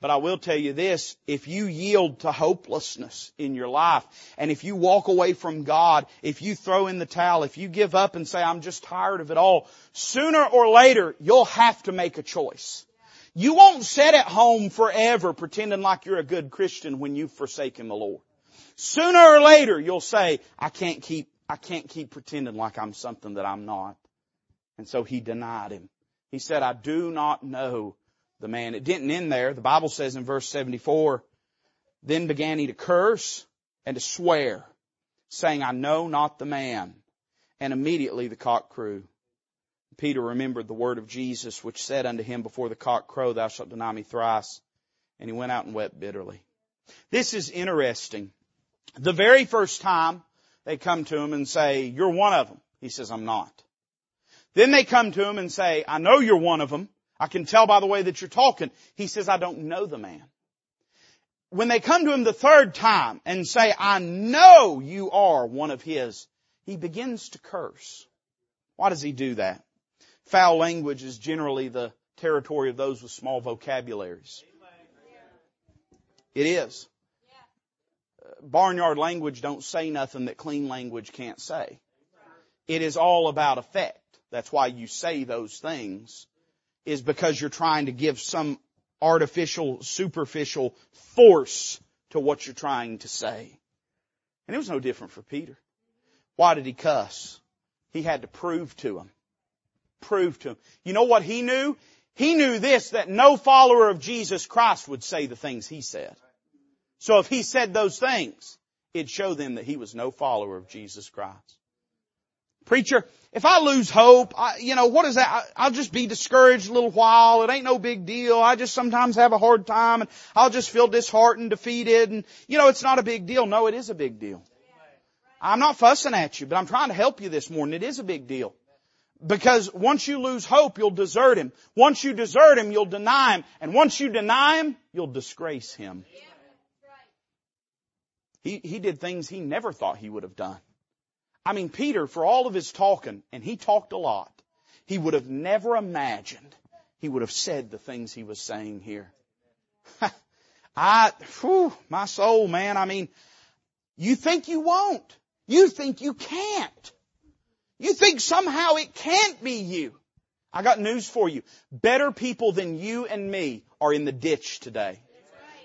But I will tell you this, if you yield to hopelessness in your life, and if you walk away from God, if you throw in the towel, if you give up and say, I'm just tired of it all, sooner or later, you'll have to make a choice. You won't sit at home forever pretending like you're a good Christian when you've forsaken the Lord. Sooner or later, you'll say, I can't keep, I can't keep pretending like I'm something that I'm not. And so he denied him. He said, I do not know the man. It didn't end there. The Bible says in verse 74, then began he to curse and to swear, saying, I know not the man. And immediately the cock crew. Peter remembered the word of Jesus, which said unto him, Before the cock crow, thou shalt deny me thrice. And he went out and wept bitterly. This is interesting. The very first time they come to him and say, You're one of them. He says, I'm not. Then they come to him and say, I know you're one of them. I can tell by the way that you're talking. He says, I don't know the man. When they come to him the third time and say, I know you are one of his, he begins to curse. Why does he do that? Foul language is generally the territory of those with small vocabularies. It is. Barnyard language don't say nothing that clean language can't say. It is all about effect. That's why you say those things is because you're trying to give some artificial, superficial force to what you're trying to say. And it was no different for Peter. Why did he cuss? He had to prove to him. Prove to him. You know what he knew? He knew this, that no follower of Jesus Christ would say the things he said. So if he said those things, it'd show them that he was no follower of Jesus Christ. Preacher, if I lose hope, I, you know, what is that? I, will just be discouraged a little while. It ain't no big deal. I just sometimes have a hard time and I'll just feel disheartened, defeated and, you know, it's not a big deal. No, it is a big deal. I'm not fussing at you, but I'm trying to help you this morning. It is a big deal. Because once you lose hope, you'll desert Him. Once you desert Him, you'll deny Him. And once you deny Him, you'll disgrace Him. He, he did things he never thought he would have done. I mean, Peter, for all of his talking, and he talked a lot, he would have never imagined he would have said the things he was saying here. I, whew, my soul, man, I mean, you think you won't. You think you can't. You think somehow it can't be you. I got news for you. Better people than you and me are in the ditch today.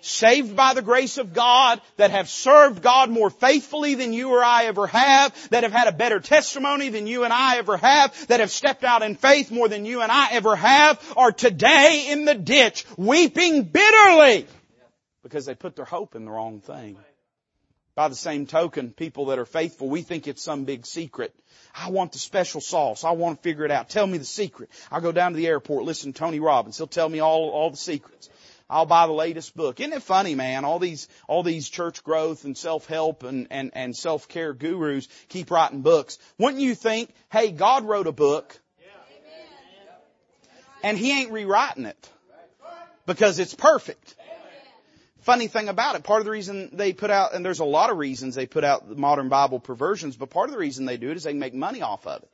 Saved by the grace of God, that have served God more faithfully than you or I ever have, that have had a better testimony than you and I ever have, that have stepped out in faith more than you and I ever have, are today in the ditch, weeping bitterly because they put their hope in the wrong thing. By the same token, people that are faithful, we think it's some big secret. I want the special sauce. I want to figure it out. Tell me the secret. I'll go down to the airport, listen to Tony Robbins. He'll tell me all, all the secrets. I'll buy the latest book. Isn't it funny, man? All these, all these church growth and self-help and, and, and self-care gurus keep writing books. Wouldn't you think, hey, God wrote a book and He ain't rewriting it because it's perfect. Funny thing about it, part of the reason they put out, and there's a lot of reasons they put out the modern Bible perversions, but part of the reason they do it is they make money off of it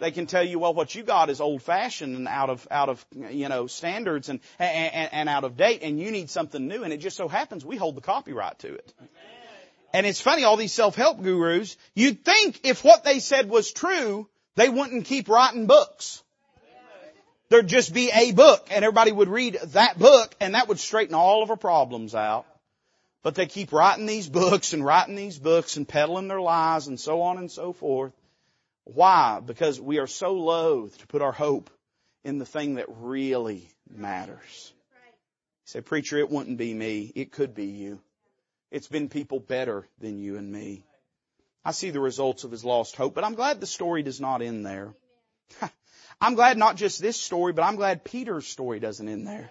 they can tell you, well, what you got is old fashioned and out of, out of, you know, standards and, and, and out of date and you need something new. And it just so happens we hold the copyright to it. And it's funny, all these self-help gurus, you'd think if what they said was true, they wouldn't keep writing books. There'd just be a book and everybody would read that book and that would straighten all of our problems out. But they keep writing these books and writing these books and peddling their lies and so on and so forth. Why? Because we are so loath to put our hope in the thing that really matters. You say, preacher, it wouldn't be me. It could be you. It's been people better than you and me. I see the results of his lost hope, but I'm glad the story does not end there. I'm glad not just this story, but I'm glad Peter's story doesn't end there.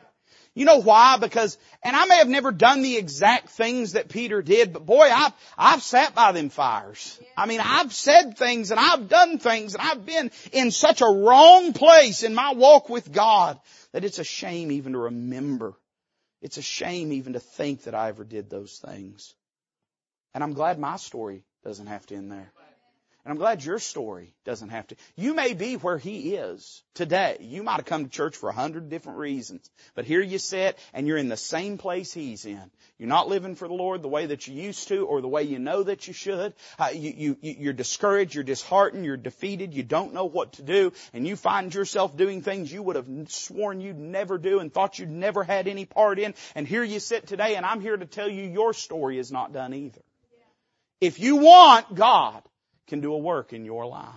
You know why? Because, and I may have never done the exact things that Peter did, but boy, I've, I've sat by them fires. I mean, I've said things and I've done things and I've been in such a wrong place in my walk with God that it's a shame even to remember. It's a shame even to think that I ever did those things. And I'm glad my story doesn't have to end there. And I'm glad your story doesn't have to. You may be where he is today. You might have come to church for a hundred different reasons. But here you sit and you're in the same place he's in. You're not living for the Lord the way that you used to or the way you know that you should. Uh, you, you, you're discouraged, you're disheartened, you're defeated, you don't know what to do, and you find yourself doing things you would have sworn you'd never do and thought you'd never had any part in. And here you sit today and I'm here to tell you your story is not done either. If you want God, can do a work in your life.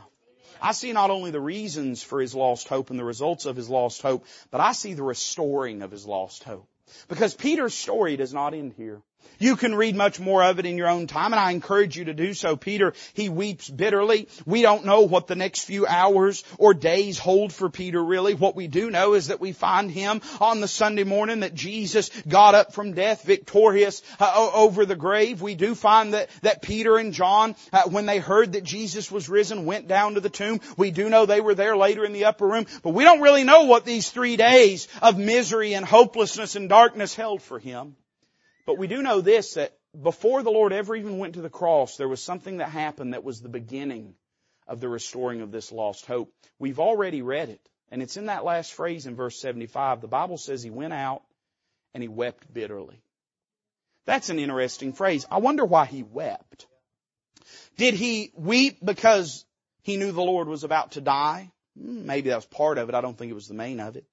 I see not only the reasons for his lost hope and the results of his lost hope, but I see the restoring of his lost hope. Because Peter's story does not end here. You can read much more of it in your own time and I encourage you to do so. Peter, he weeps bitterly. We don't know what the next few hours or days hold for Peter really. What we do know is that we find him on the Sunday morning that Jesus got up from death victorious uh, over the grave. We do find that, that Peter and John, uh, when they heard that Jesus was risen, went down to the tomb. We do know they were there later in the upper room, but we don't really know what these three days of misery and hopelessness and darkness held for him. But we do know this, that before the Lord ever even went to the cross, there was something that happened that was the beginning of the restoring of this lost hope. We've already read it, and it's in that last phrase in verse 75. The Bible says he went out and he wept bitterly. That's an interesting phrase. I wonder why he wept. Did he weep because he knew the Lord was about to die? Hmm, maybe that was part of it. I don't think it was the main of it.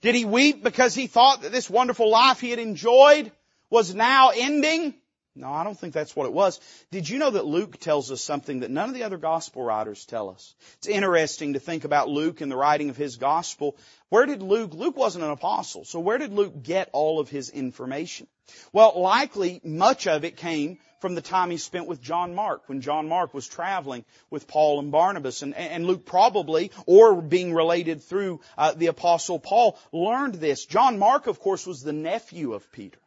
Did he weep because he thought that this wonderful life he had enjoyed was now ending? No, I don't think that's what it was. Did you know that Luke tells us something that none of the other gospel writers tell us? It's interesting to think about Luke and the writing of his gospel. Where did Luke, Luke wasn't an apostle, so where did Luke get all of his information? Well, likely much of it came from the time he spent with John Mark, when John Mark was traveling with Paul and Barnabas. And, and Luke probably, or being related through uh, the apostle Paul, learned this. John Mark, of course, was the nephew of Peter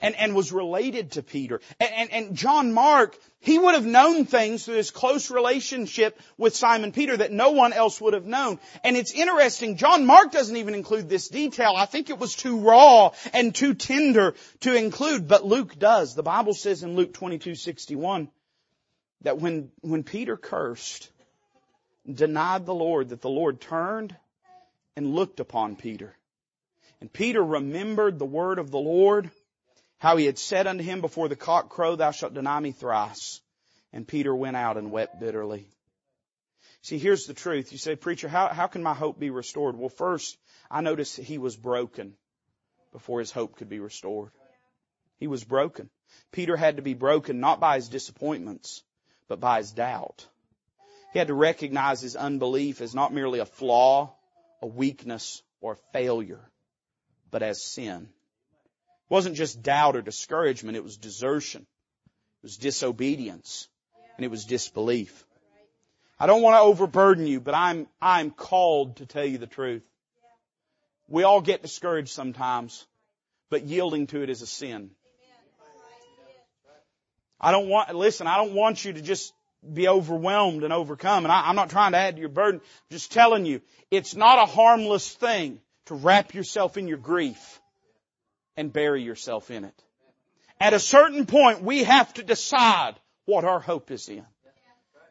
and, and was related to Peter. And, and, and John Mark, he would have known things through his close relationship with Simon Peter that no one else would have known. And it's interesting, John Mark doesn't even include this detail. I think it was too raw and too tender to include, but Luke does. The Bible says in Luke 22:61 that when, when Peter cursed, denied the Lord, that the Lord turned and looked upon Peter. And Peter remembered the word of the Lord how he had said unto him before the cock crow, thou shalt deny me thrice. And Peter went out and wept bitterly. See, here's the truth. You say, preacher, how, how can my hope be restored? Well, first, I notice he was broken before his hope could be restored. He was broken. Peter had to be broken not by his disappointments, but by his doubt. He had to recognize his unbelief as not merely a flaw, a weakness, or a failure, but as sin. It wasn't just doubt or discouragement, it was desertion. It was disobedience. And it was disbelief. I don't want to overburden you, but I'm, I'm called to tell you the truth. We all get discouraged sometimes, but yielding to it is a sin. I don't want, listen, I don't want you to just be overwhelmed and overcome. And I, am not trying to add to your burden. I'm just telling you, it's not a harmless thing to wrap yourself in your grief and bury yourself in it. At a certain point, we have to decide what our hope is in.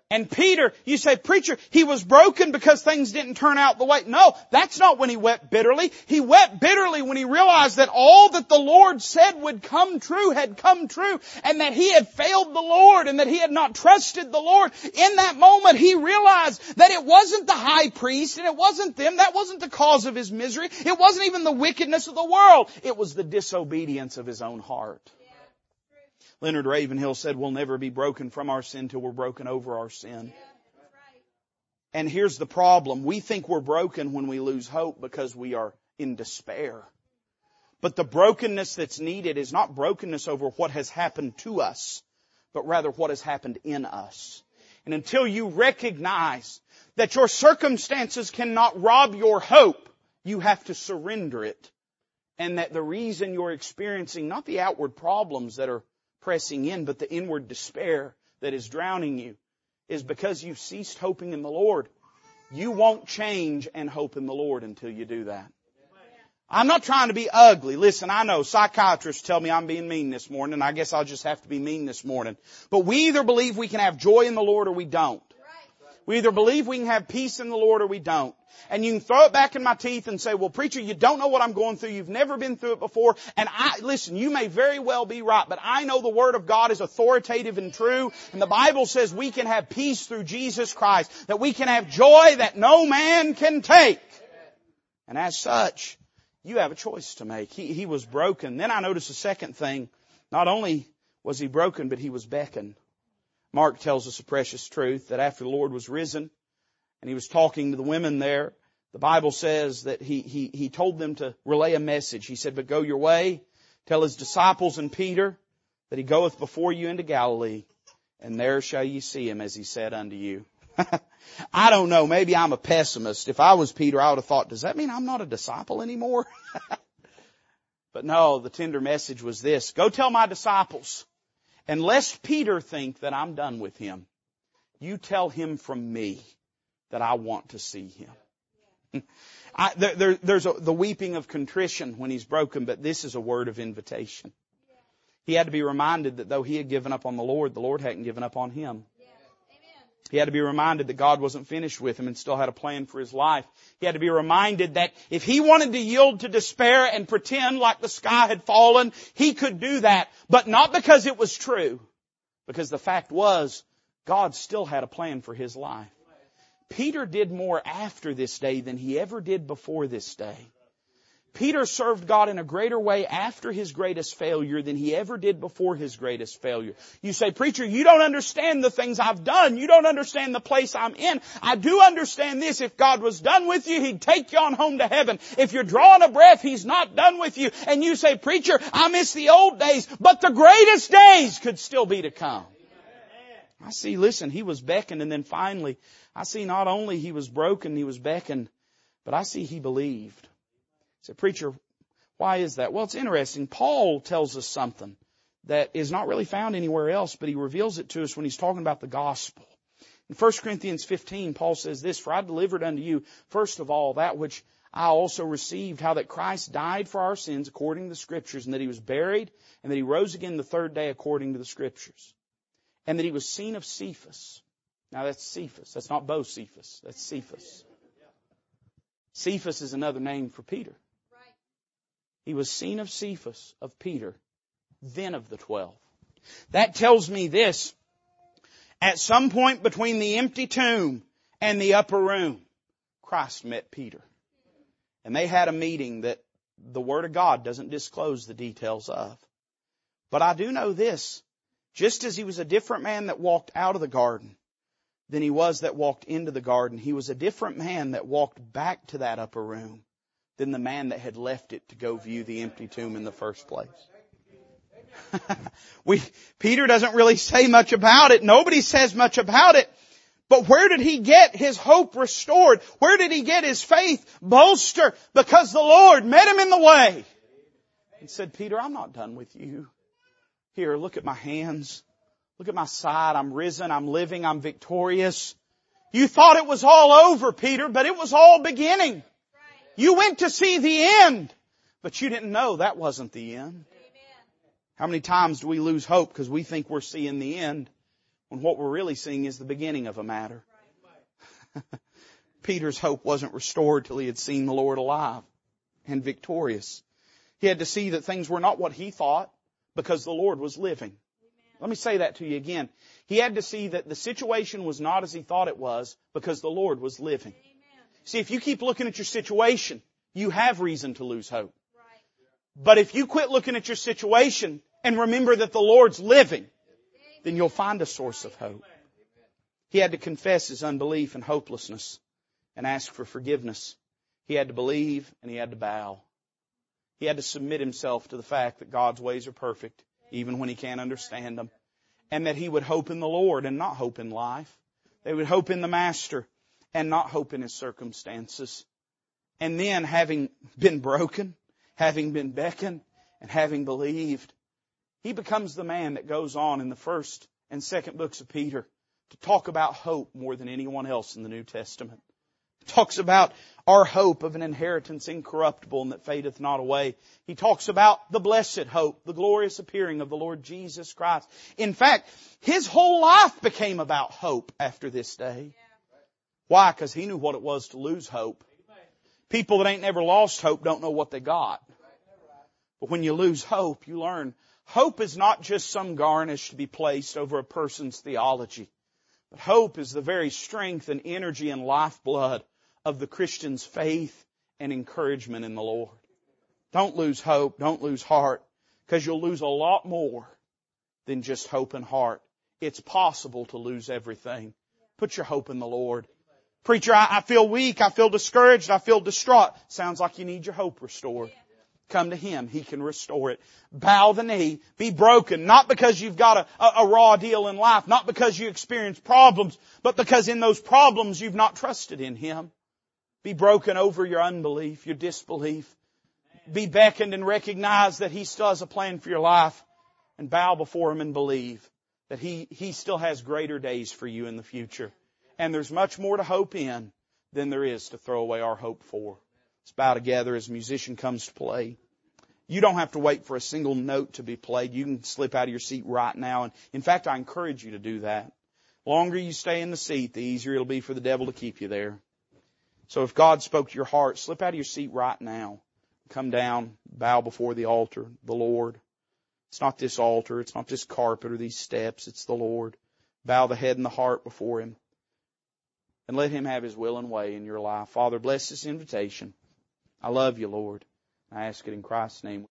And Peter, you say, preacher, he was broken because things didn't turn out the way. No, that's not when he wept bitterly. He wept bitterly when he realized that all that the Lord said would come true had come true and that he had failed the Lord and that he had not trusted the Lord. In that moment, he realized that it wasn't the high priest and it wasn't them. That wasn't the cause of his misery. It wasn't even the wickedness of the world. It was the disobedience of his own heart. Leonard Ravenhill said, we'll never be broken from our sin till we're broken over our sin. And here's the problem. We think we're broken when we lose hope because we are in despair. But the brokenness that's needed is not brokenness over what has happened to us, but rather what has happened in us. And until you recognize that your circumstances cannot rob your hope, you have to surrender it. And that the reason you're experiencing not the outward problems that are pressing in, but the inward despair that is drowning you is because you've ceased hoping in the Lord. You won't change and hope in the Lord until you do that. I'm not trying to be ugly. Listen, I know psychiatrists tell me I'm being mean this morning, and I guess I'll just have to be mean this morning. But we either believe we can have joy in the Lord or we don't. We either believe we can have peace in the Lord or we don't. And you can throw it back in my teeth and say, well preacher, you don't know what I'm going through. You've never been through it before. And I, listen, you may very well be right, but I know the Word of God is authoritative and true. And the Bible says we can have peace through Jesus Christ. That we can have joy that no man can take. And as such, you have a choice to make. He, he was broken. Then I notice a second thing. Not only was he broken, but he was beckoned. Mark tells us a precious truth that after the Lord was risen and he was talking to the women there, the Bible says that he, he, he told them to relay a message. He said, but go your way, tell his disciples and Peter that he goeth before you into Galilee and there shall ye see him as he said unto you. I don't know. Maybe I'm a pessimist. If I was Peter, I would have thought, does that mean I'm not a disciple anymore? but no, the tender message was this. Go tell my disciples and lest Peter think that I'm done with him, you tell him from me that I want to see him. I, there, there's a, the weeping of contrition when he's broken, but this is a word of invitation. He had to be reminded that though he had given up on the Lord, the Lord hadn't given up on him. He had to be reminded that God wasn't finished with him and still had a plan for his life. He had to be reminded that if he wanted to yield to despair and pretend like the sky had fallen, he could do that. But not because it was true. Because the fact was, God still had a plan for his life. Peter did more after this day than he ever did before this day. Peter served God in a greater way after his greatest failure than he ever did before his greatest failure. You say, preacher, you don't understand the things I've done. You don't understand the place I'm in. I do understand this. If God was done with you, He'd take you on home to heaven. If you're drawing a breath, He's not done with you. And you say, preacher, I miss the old days, but the greatest days could still be to come. I see, listen, he was beckoned and then finally, I see not only he was broken, he was beckoned, but I see he believed said, preacher, why is that? Well, it's interesting. Paul tells us something that is not really found anywhere else, but he reveals it to us when he's talking about the gospel. In 1 Corinthians 15, Paul says this, For I delivered unto you, first of all, that which I also received, how that Christ died for our sins according to the Scriptures, and that he was buried, and that he rose again the third day according to the Scriptures. And that he was seen of Cephas. Now that's Cephas. That's not Bocephus. That's Cephas. Cephas is another name for Peter. He was seen of Cephas, of Peter, then of the twelve. That tells me this. At some point between the empty tomb and the upper room, Christ met Peter. And they had a meeting that the Word of God doesn't disclose the details of. But I do know this. Just as he was a different man that walked out of the garden than he was that walked into the garden, he was a different man that walked back to that upper room than the man that had left it to go view the empty tomb in the first place. we, Peter doesn't really say much about it. Nobody says much about it. But where did he get his hope restored? Where did he get his faith bolstered? Because the Lord met him in the way and said, Peter, I'm not done with you. Here, look at my hands. Look at my side. I'm risen. I'm living. I'm victorious. You thought it was all over, Peter, but it was all beginning. You went to see the end, but you didn't know that wasn't the end. How many times do we lose hope because we think we're seeing the end when what we're really seeing is the beginning of a matter? Peter's hope wasn't restored till he had seen the Lord alive and victorious. He had to see that things were not what he thought because the Lord was living. Let me say that to you again. He had to see that the situation was not as he thought it was because the Lord was living. See, if you keep looking at your situation, you have reason to lose hope. But if you quit looking at your situation and remember that the Lord's living, then you'll find a source of hope. He had to confess his unbelief and hopelessness and ask for forgiveness. He had to believe and he had to bow. He had to submit himself to the fact that God's ways are perfect, even when he can't understand them. And that he would hope in the Lord and not hope in life. They would hope in the Master and not hope in his circumstances. And then having been broken, having been beckoned, and having believed, he becomes the man that goes on in the first and second books of Peter to talk about hope more than anyone else in the New Testament. He talks about our hope of an inheritance incorruptible and that fadeth not away. He talks about the blessed hope, the glorious appearing of the Lord Jesus Christ. In fact, his whole life became about hope after this day. Why? Because he knew what it was to lose hope. People that ain't never lost hope don't know what they got. But when you lose hope, you learn hope is not just some garnish to be placed over a person's theology. But hope is the very strength and energy and lifeblood of the Christian's faith and encouragement in the Lord. Don't lose hope. Don't lose heart. Because you'll lose a lot more than just hope and heart. It's possible to lose everything. Put your hope in the Lord. Preacher, I, I feel weak. I feel discouraged. I feel distraught. Sounds like you need your hope restored. Come to Him. He can restore it. Bow the knee. Be broken. Not because you've got a, a, a, raw deal in life. Not because you experience problems. But because in those problems you've not trusted in Him. Be broken over your unbelief, your disbelief. Be beckoned and recognize that He still has a plan for your life. And bow before Him and believe that He, He still has greater days for you in the future. And there's much more to hope in than there is to throw away our hope for. Let's bow together as a musician comes to play. You don't have to wait for a single note to be played. You can slip out of your seat right now. And in fact, I encourage you to do that. Longer you stay in the seat, the easier it'll be for the devil to keep you there. So if God spoke to your heart, slip out of your seat right now. Come down, bow before the altar, the Lord. It's not this altar, it's not this carpet or these steps, it's the Lord. Bow the head and the heart before Him and let Him have His will and way in your life. Father, bless this invitation. I love you, Lord. I ask it in Christ's name.